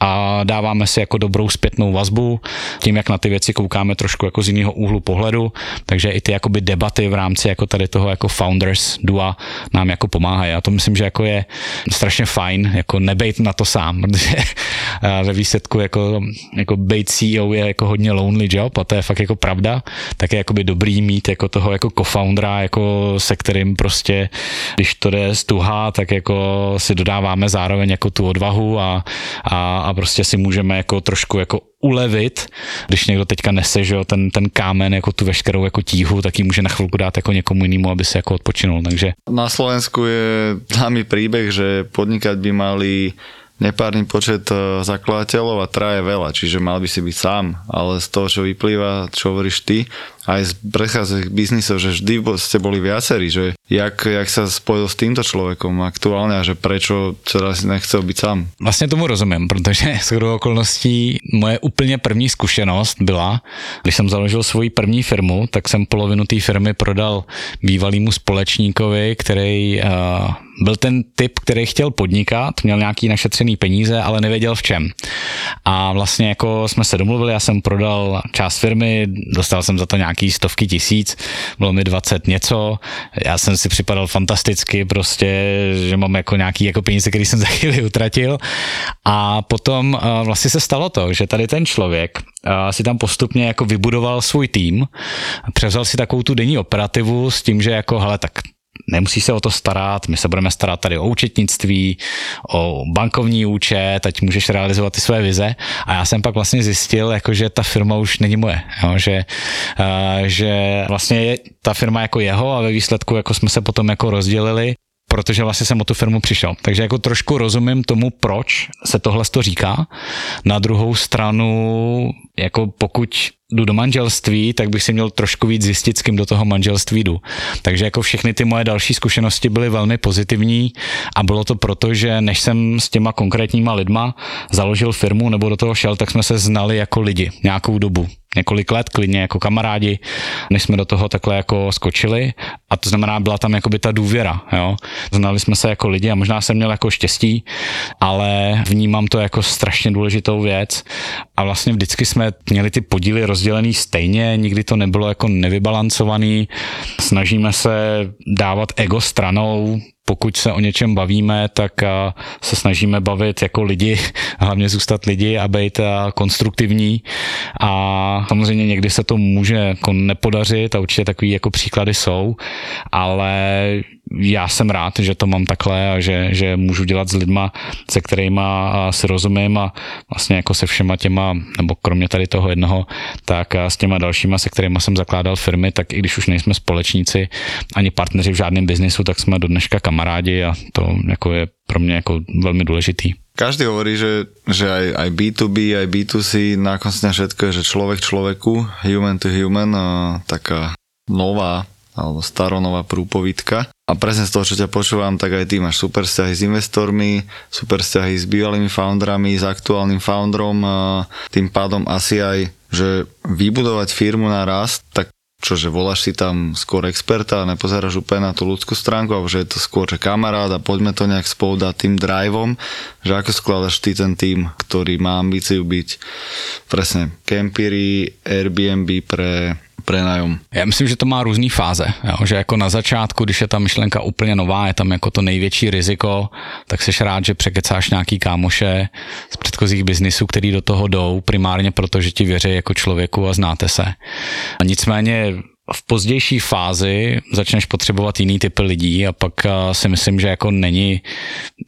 S3: a dáváme si jako dobrou zpětnou vazbu tím, jak na ty věci koukáme trošku jako z jiného úhlu pohledu, takže i ty jakoby debaty v rámci jako tady toho jako founders dua nám jako pomáhají. A to myslím, že jako je strašně fajn, jako nebejt na to sám, protože ve výsledku jako, jako být CEO je jako hodně lonely job a to je fakt jako pravda, tak je jakoby dobrý mít jako toho jako co-foundera, jako se kterým prostě, když to jde z tuha, tak jako si dodáváme zároveň jako tu odvahu a, a, a prostě si můžeme jako trošku jako ulevit, když někdo teďka nese, že jo, ten, ten kámen, jako tu veškerou jako tíhu, tak ji může na chvilku dát jako někomu jinému, aby se jako odpočinul, takže.
S2: Na Slovensku je známy príbeh, že podnikať by mali nepárny počet e, zakladateľov a traje veľa, čiže mal by si byť sám, ale z toho, čo vyplýva, čo hovoríš ty, aj z prechádzajúcich biznisov, že vždy ste boli viacerí, že jak, jak sa spojil s týmto človekom aktuálne a že prečo si nechcel byť sám.
S3: Vlastně tomu rozumím, protože s okolností moje úplně první zkušenost byla, když jsem založil svoji první firmu, tak jsem polovinu té firmy prodal bývalýmu společníkovi, který uh, byl ten typ, který chtěl podnikat, měl nějaký našetřený peníze, ale nevěděl v čem. A vlastně jako jsme se domluvili, já jsem prodal část firmy, dostal jsem za to nějaký stovky tisíc, bylo mi 20 něco, já jsem si připadal fantasticky prostě, že mám jako nějaký jako peníze, který jsem za chvíli utratil a potom uh, vlastně se stalo to, že tady ten člověk uh, si tam postupně jako vybudoval svůj tým, převzal si takovou tu denní operativu s tím, že jako hele, tak nemusí se o to starat, my se budeme starat tady o účetnictví, o bankovní účet, teď můžeš realizovat ty své vize. A já jsem pak vlastně zjistil, jako, že ta firma už není moje, jo, že, uh, že vlastně je ta firma jako jeho a ve výsledku jako jsme se potom jako rozdělili protože vlastně jsem o tu firmu přišel. Takže jako trošku rozumím tomu, proč se tohle to říká. Na druhou stranu, jako pokud jdu do manželství, tak bych si měl trošku víc zjistit, s kým do toho manželství jdu. Takže jako všechny ty moje další zkušenosti byly velmi pozitivní a bylo to proto, že než jsem s těma konkrétníma lidma založil firmu nebo do toho šel, tak jsme se znali jako lidi nějakou dobu několik let, klidně jako kamarádi, než jsme do toho takhle jako skočili a to znamená, byla tam jakoby ta důvěra, jo. Znali jsme se jako lidi a možná jsem měl jako štěstí, ale vnímám to jako strašně důležitou věc. A vlastně vždycky jsme měli ty podíly rozdělený stejně, nikdy to nebylo jako nevybalancovaný, snažíme se dávat ego stranou, pokud se o něčem bavíme, tak se snažíme bavit jako lidi, hlavně zůstat lidi a být konstruktivní. A samozřejmě někdy se to může jako nepodařit a určitě takový jako příklady jsou, ale já jsem rád, že to mám takhle a že, že můžu dělat s lidma, se kterými si rozumím a vlastně jako se všema těma, nebo kromě tady toho jednoho, tak s těma dalšíma, se kterými jsem zakládal firmy, tak i když už nejsme společníci ani partneři v žádném biznisu, tak jsme do dneška kamarádi a to jako je pro mě jako velmi důležitý.
S2: Každý hovorí, že, že aj, aj B2B, aj B2C, na konci všetko je, že človek človeku, human to human, a taká nová alebo staronová prúpovidka. A presne z toho, čo ťa počúvam, tak aj ty máš super vzťahy s investormi, super vzťahy s bývalými foundrami, s aktuálnym foundrom, tým pádom asi aj, že vybudovať firmu na rast, tak čože voláš si tam skôr experta a nepozeráš úplne na tú ľudskú stránku, alebo že je to skôr, že kamarát a poďme to nejak spolu dať tým driveom, že ako skladaš ty ten tým, ktorý má ambíciu byť presne Campery, Airbnb pre prenájom.
S3: Já myslím, že to má různé fáze, jo? že jako na začátku, když je ta myšlenka úplně nová, je tam jako to největší riziko, tak seš rád, že překecáš nějaký kámoše z předchozích biznisů, který do toho jdou, primárně proto, že ti věří jako člověku a znáte se. A nicméně v pozdější fázi začneš potřebovat jiný typy lidí a pak eh, si myslím, že jako není,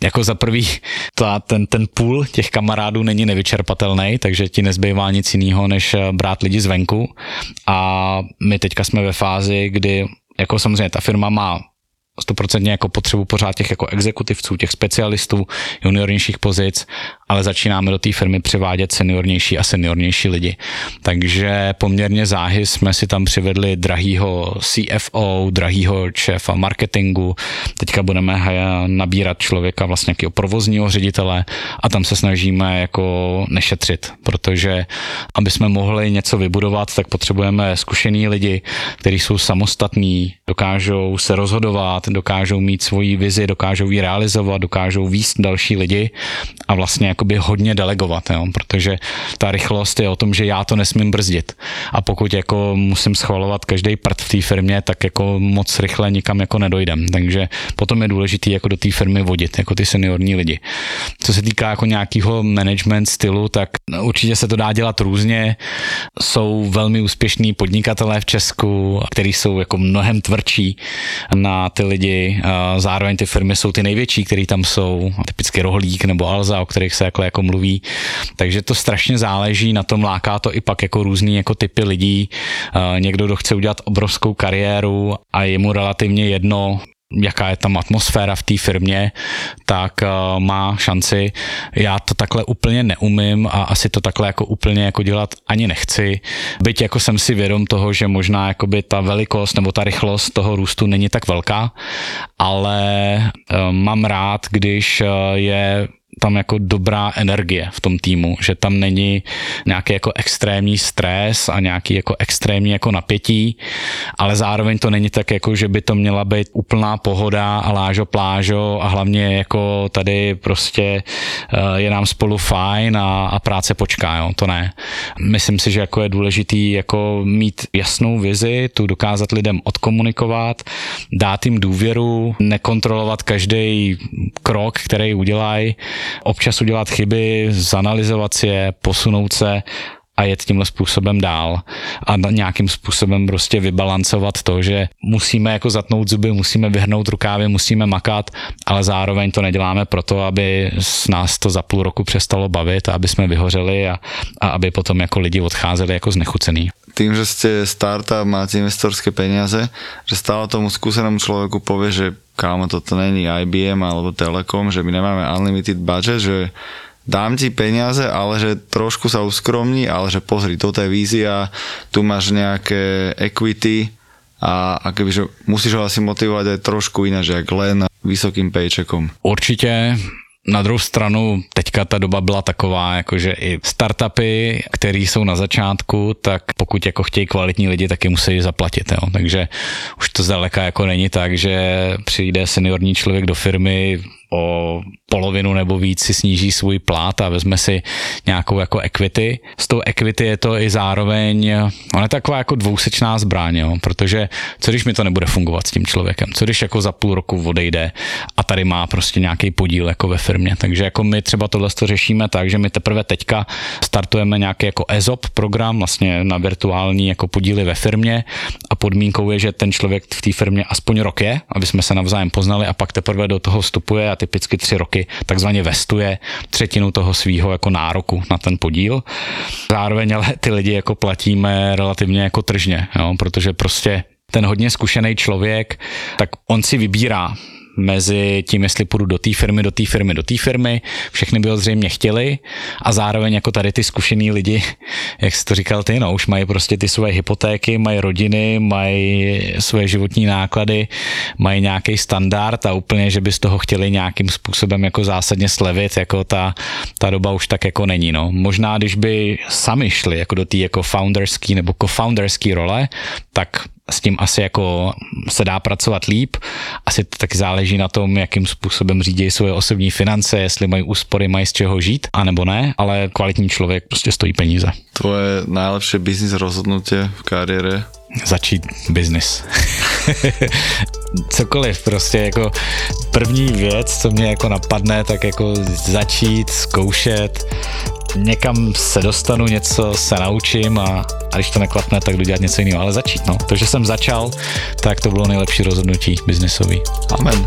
S3: jako za prvý ta, ten, ten půl těch kamarádů není nevyčerpatelný, takže ti nezbývá nic jiného, než eh, brát lidi zvenku. A my teďka jsme ve fázi, kdy jako samozřejmě ta firma má stoprocentně jako potřebu pořád těch jako exekutivců, těch specialistů, juniornějších pozic, ale začínáme do té firmy přivádět seniornější a seniornější lidi. Takže poměrně záhy jsme si tam přivedli drahýho CFO, drahýho šéfa marketingu, teďka budeme nabírat člověka vlastně nějakého provozního ředitele a tam se snažíme jako nešetřit, protože aby jsme mohli něco vybudovat, tak potřebujeme zkušený lidi, kteří jsou samostatní, dokážou se rozhodovat, dokážou mít svoji vizi, dokážou ji realizovat, dokážou výst další lidi a vlastně jakoby hodně delegovat, jo? protože ta rychlost je o tom, že já to nesmím brzdit a pokud jako musím schvalovat každý prd v té firmě, tak jako moc rychle nikam jako nedojdem, takže potom je důležité jako do té firmy vodit, jako ty seniorní lidi. Co se týká jako nějakého management stylu, tak určitě se to dá dělat různě. Jsou velmi úspěšní podnikatelé v Česku, kteří jsou jako mnohem tvrdší na ty lidi. Zároveň ty firmy jsou ty největší, které tam jsou, typicky Rohlík nebo Alza, o kterých se jako, jako mluví. Takže to strašně záleží na tom, láká to i pak jako různý jako typy lidí. Někdo, kdo chce udělat obrovskou kariéru a je mu relativně jedno, jaká je tam atmosféra v té firmě, tak uh, má šanci. Já to takhle úplně neumím a asi to takhle jako úplně jako dělat ani nechci. Byť jako jsem si vědom toho, že možná jakoby ta velikost nebo ta rychlost toho růstu není tak velká, ale uh, mám rád, když uh, je tam jako dobrá energie v tom týmu, že tam není nějaký jako extrémní stres a nějaký jako extrémní jako napětí, ale zároveň to není tak jako, že by to měla být úplná pohoda a lážo plážo a hlavně jako tady prostě eh, je nám spolu fajn a, a práce počká, jo, to ne. Myslím si, že jako je důležitý jako mít jasnou vizi, tu dokázat lidem odkomunikovat, dát jim důvěru, nekontrolovat každý krok, který udělají, občas udělat chyby, zanalizovat si je, posunout se a jet tímhle způsobem dál a nějakým způsobem prostě vybalancovat to, že musíme jako zatnout zuby, musíme vyhrnout rukávy, musíme makat, ale zároveň to neděláme proto, aby s nás to za půl roku přestalo bavit a aby jsme vyhořeli a, a aby potom jako lidi odcházeli jako znechucený.
S2: Tým, že ste startup, máte investorské peniaze, že stále tomu skúsenému človeku povie, že kámo, toto není IBM alebo Telekom, že my nemáme unlimited budget, že dám ti peniaze, ale že trošku sa uskromní, ale že pozri, toto je vízia, tu máš nejaké equity a, a kebyže musíš ho asi motivovať aj trošku ináč, jak len vysokým paycheckom.
S3: Určitě na druhou stranu, teďka ta doba byla taková, jakože i startupy, které jsou na začátku, tak pokud jako chtějí kvalitní lidi, tak je musí zaplatit. Jo. Takže už to zdaleka jako není tak, že přijde seniorní člověk do firmy, o polovinu nebo víc si sníží svůj plát a vezme si nějakou jako equity. S tou equity je to i zároveň, ona je taková jako dvousečná zbraň, jo? protože co když mi to nebude fungovat s tím člověkem, co když jako za půl roku odejde a tady má prostě nějaký podíl jako ve firmě. Takže jako my třeba tohle to řešíme tak, že my teprve teďka startujeme nějaký jako ESOP program vlastně na virtuální jako podíly ve firmě a podmínkou je, že ten člověk v té firmě aspoň rok je, aby jsme se navzájem poznali a pak teprve do toho vstupuje a typicky tři roky takzvaně vestuje třetinu toho svého jako nároku na ten podíl. Zároveň ale ty lidi jako platíme relativně jako tržně, jo, protože prostě ten hodně zkušený člověk, tak on si vybírá, mezi tím, jestli půjdu do té firmy, do té firmy, do té firmy. Všechny by ho zřejmě chtěli a zároveň jako tady ty zkušený lidi, jak jsi to říkal ty, no, už mají prostě ty svoje hypotéky, mají rodiny, mají svoje životní náklady, mají nějaký standard a úplně, že by z toho chtěli nějakým způsobem jako zásadně slevit, jako ta, ta doba už tak jako není, no. Možná, když by sami šli jako do té jako founderský nebo co-founderský role, tak s tím asi jako se dá pracovat líp. Asi to taky záleží na tom, jakým způsobem řídí svoje osobní finance, jestli mají úspory, mají z čeho žít, anebo ne, ale kvalitní člověk prostě stojí peníze.
S2: Tvoje najlepšie biznis rozhodnutí v kariére?
S3: Začít biznis. Cokoliv, prostě jako první věc, co mě jako napadne, tak jako začít, zkoušet, někam se dostanu, něco se naučím a, a když to neklapne, tak jdu dělat něco jiného. Ale začít, no. To, že jsem začal, tak to bylo nejlepší rozhodnutí biznisový.
S2: Amen.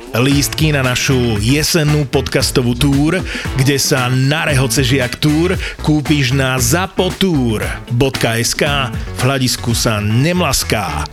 S1: lístky na našu jesennú podcastovú túr, kde sa na rehoce žiak túr kúpiš na zapotur.sk v hľadisku sa nemlaská.